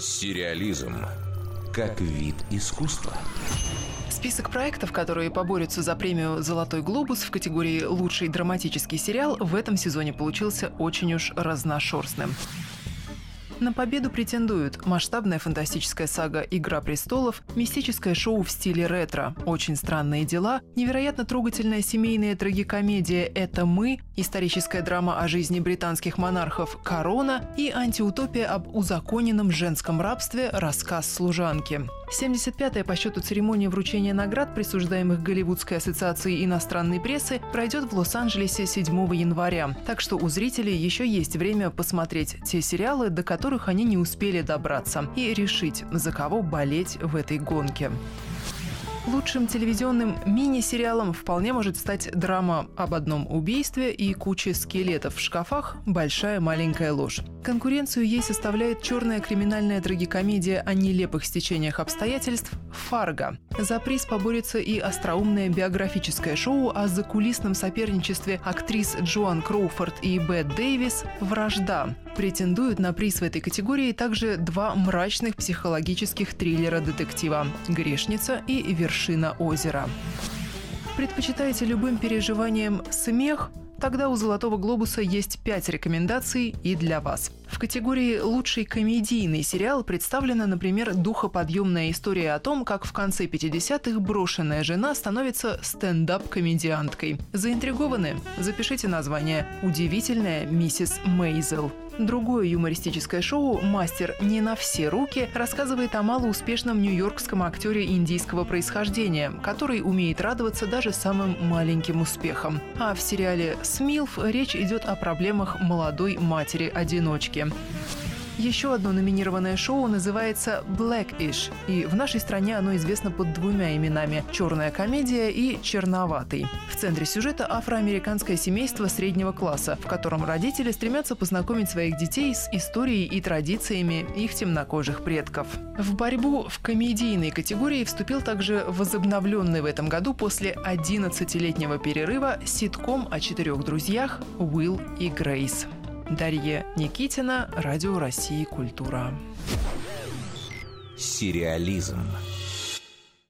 Сериализм как вид искусства. Список проектов, которые поборются за премию «Золотой глобус» в категории «Лучший драматический сериал» в этом сезоне получился очень уж разношерстным. На победу претендуют масштабная фантастическая сага «Игра престолов», мистическое шоу в стиле ретро, очень странные дела, невероятно трогательная семейная трагикомедия «Это мы», историческая драма о жизни британских монархов «Корона» и антиутопия об узаконенном женском рабстве «Рассказ служанки». 75-я по счету церемония вручения наград, присуждаемых Голливудской ассоциацией иностранной прессы, пройдет в Лос-Анджелесе 7 января. Так что у зрителей еще есть время посмотреть те сериалы, до которых они не успели добраться, и решить, за кого болеть в этой гонке. Лучшим телевизионным мини-сериалом вполне может стать драма об одном убийстве и куче скелетов в шкафах «Большая маленькая ложь». Конкуренцию ей составляет черная криминальная трагикомедия о нелепых стечениях обстоятельств «Фарго». За приз поборется и остроумное биографическое шоу о закулисном соперничестве актрис Джоан Кроуфорд и Бет Дэвис «Вражда». Претендуют на приз в этой категории также два мрачных психологических триллера-детектива «Грешница» и «Вершина озера». Предпочитаете любым переживаниям смех? Тогда у «Золотого глобуса» есть пять рекомендаций и для вас. В категории «Лучший комедийный сериал» представлена, например, духоподъемная история о том, как в конце 50-х брошенная жена становится стендап-комедианткой. Заинтригованы? Запишите название «Удивительная миссис Мейзел». Другое юмористическое шоу «Мастер не на все руки» рассказывает о малоуспешном нью-йоркском актере индийского происхождения, который умеет радоваться даже самым маленьким успехам. А в сериале «Смилф» речь идет о проблемах молодой матери-одиночки. Еще одно номинированное шоу называется Blackish, и в нашей стране оно известно под двумя именами – «Черная комедия» и «Черноватый». В центре сюжета афроамериканское семейство среднего класса, в котором родители стремятся познакомить своих детей с историей и традициями их темнокожих предков. В борьбу в комедийной категории вступил также возобновленный в этом году после 11-летнего перерыва ситком о четырех друзьях Уилл и Грейс. Дарья Никитина, Радио России «Культура». Сериализм.